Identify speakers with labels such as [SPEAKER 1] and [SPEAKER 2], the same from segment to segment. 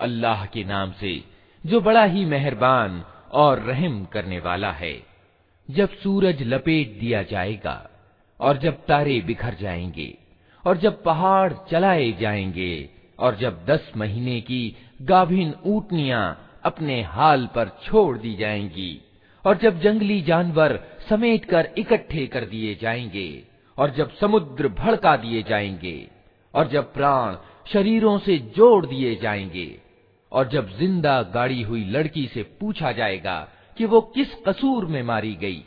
[SPEAKER 1] अल्लाह के नाम से जो बड़ा ही मेहरबान और रहम करने वाला है जब सूरज लपेट दिया जाएगा और जब तारे बिखर जाएंगे और जब पहाड़ चलाए जाएंगे और जब दस महीने की गाभिन ऊटनियाँ अपने हाल पर छोड़ दी जाएँगी, और जब जंगली जानवर समेट कर इकट्ठे कर दिए जाएँगे, और जब समुद्र भड़का दिए जाएँगे, और जब प्राण शरीरों से जोड़ दिए जाएँगे, और जब ज़िंदा गाड़ी हुई लड़की से पूछा जाएगा कि वो किस कसूर में मारी गई,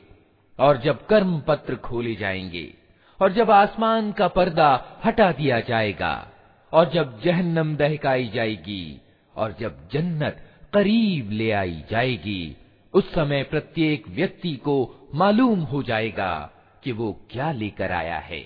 [SPEAKER 1] और जब कर्म पत्र खोले जाएँगे, और जब आसमान का पर्दा हटा दिया जाएगा और जब जहन्नम दहकाई जाएगी और जब जन्नत करीब ले आई जाएगी उस समय प्रत्येक व्यक्ति को मालूम हो जाएगा कि वो क्या लेकर आया है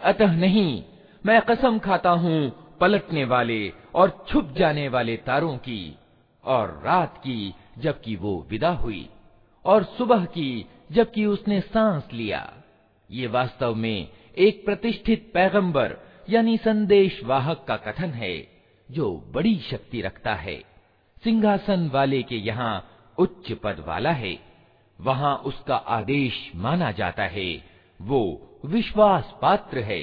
[SPEAKER 1] अतः नहीं मैं कसम खाता हूँ पलटने वाले और छुप जाने वाले तारों की और रात की जबकि वो विदा हुई और सुबह की जबकि उसने सांस लिया ये वास्तव में एक प्रतिष्ठित पैगंबर यानी संदेश वाहक का कथन है जो बड़ी शक्ति रखता है सिंहासन वाले के यहाँ उच्च पद वाला है वहाँ उसका आदेश माना जाता है वो विश्वास पात्र है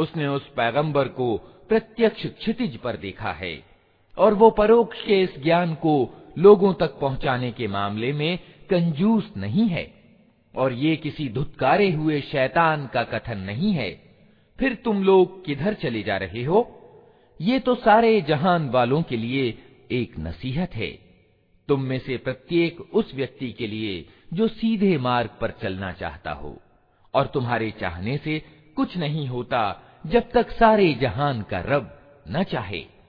[SPEAKER 1] उसने उस पैगंबर को प्रत्यक्ष क्षितिज पर देखा है और वो परोक्ष के इस ज्ञान को लोगों तक पहुँचाने के मामले में कंजूस नहीं है और ये किसी धुतकारे हुए शैतान का कथन नहीं है। फिर तुम लोग किधर चले जा रहे हो? ये तो सारे जहान वालों के लिए एक नसीहत है। तुम में से प्रत्येक उस व्यक्ति के लिए जो सीधे मार्ग पर चलना चाहता हो और तुम्हारे चाहने से कुछ नहीं होता जब तक सारे जहान का रब न चाहे।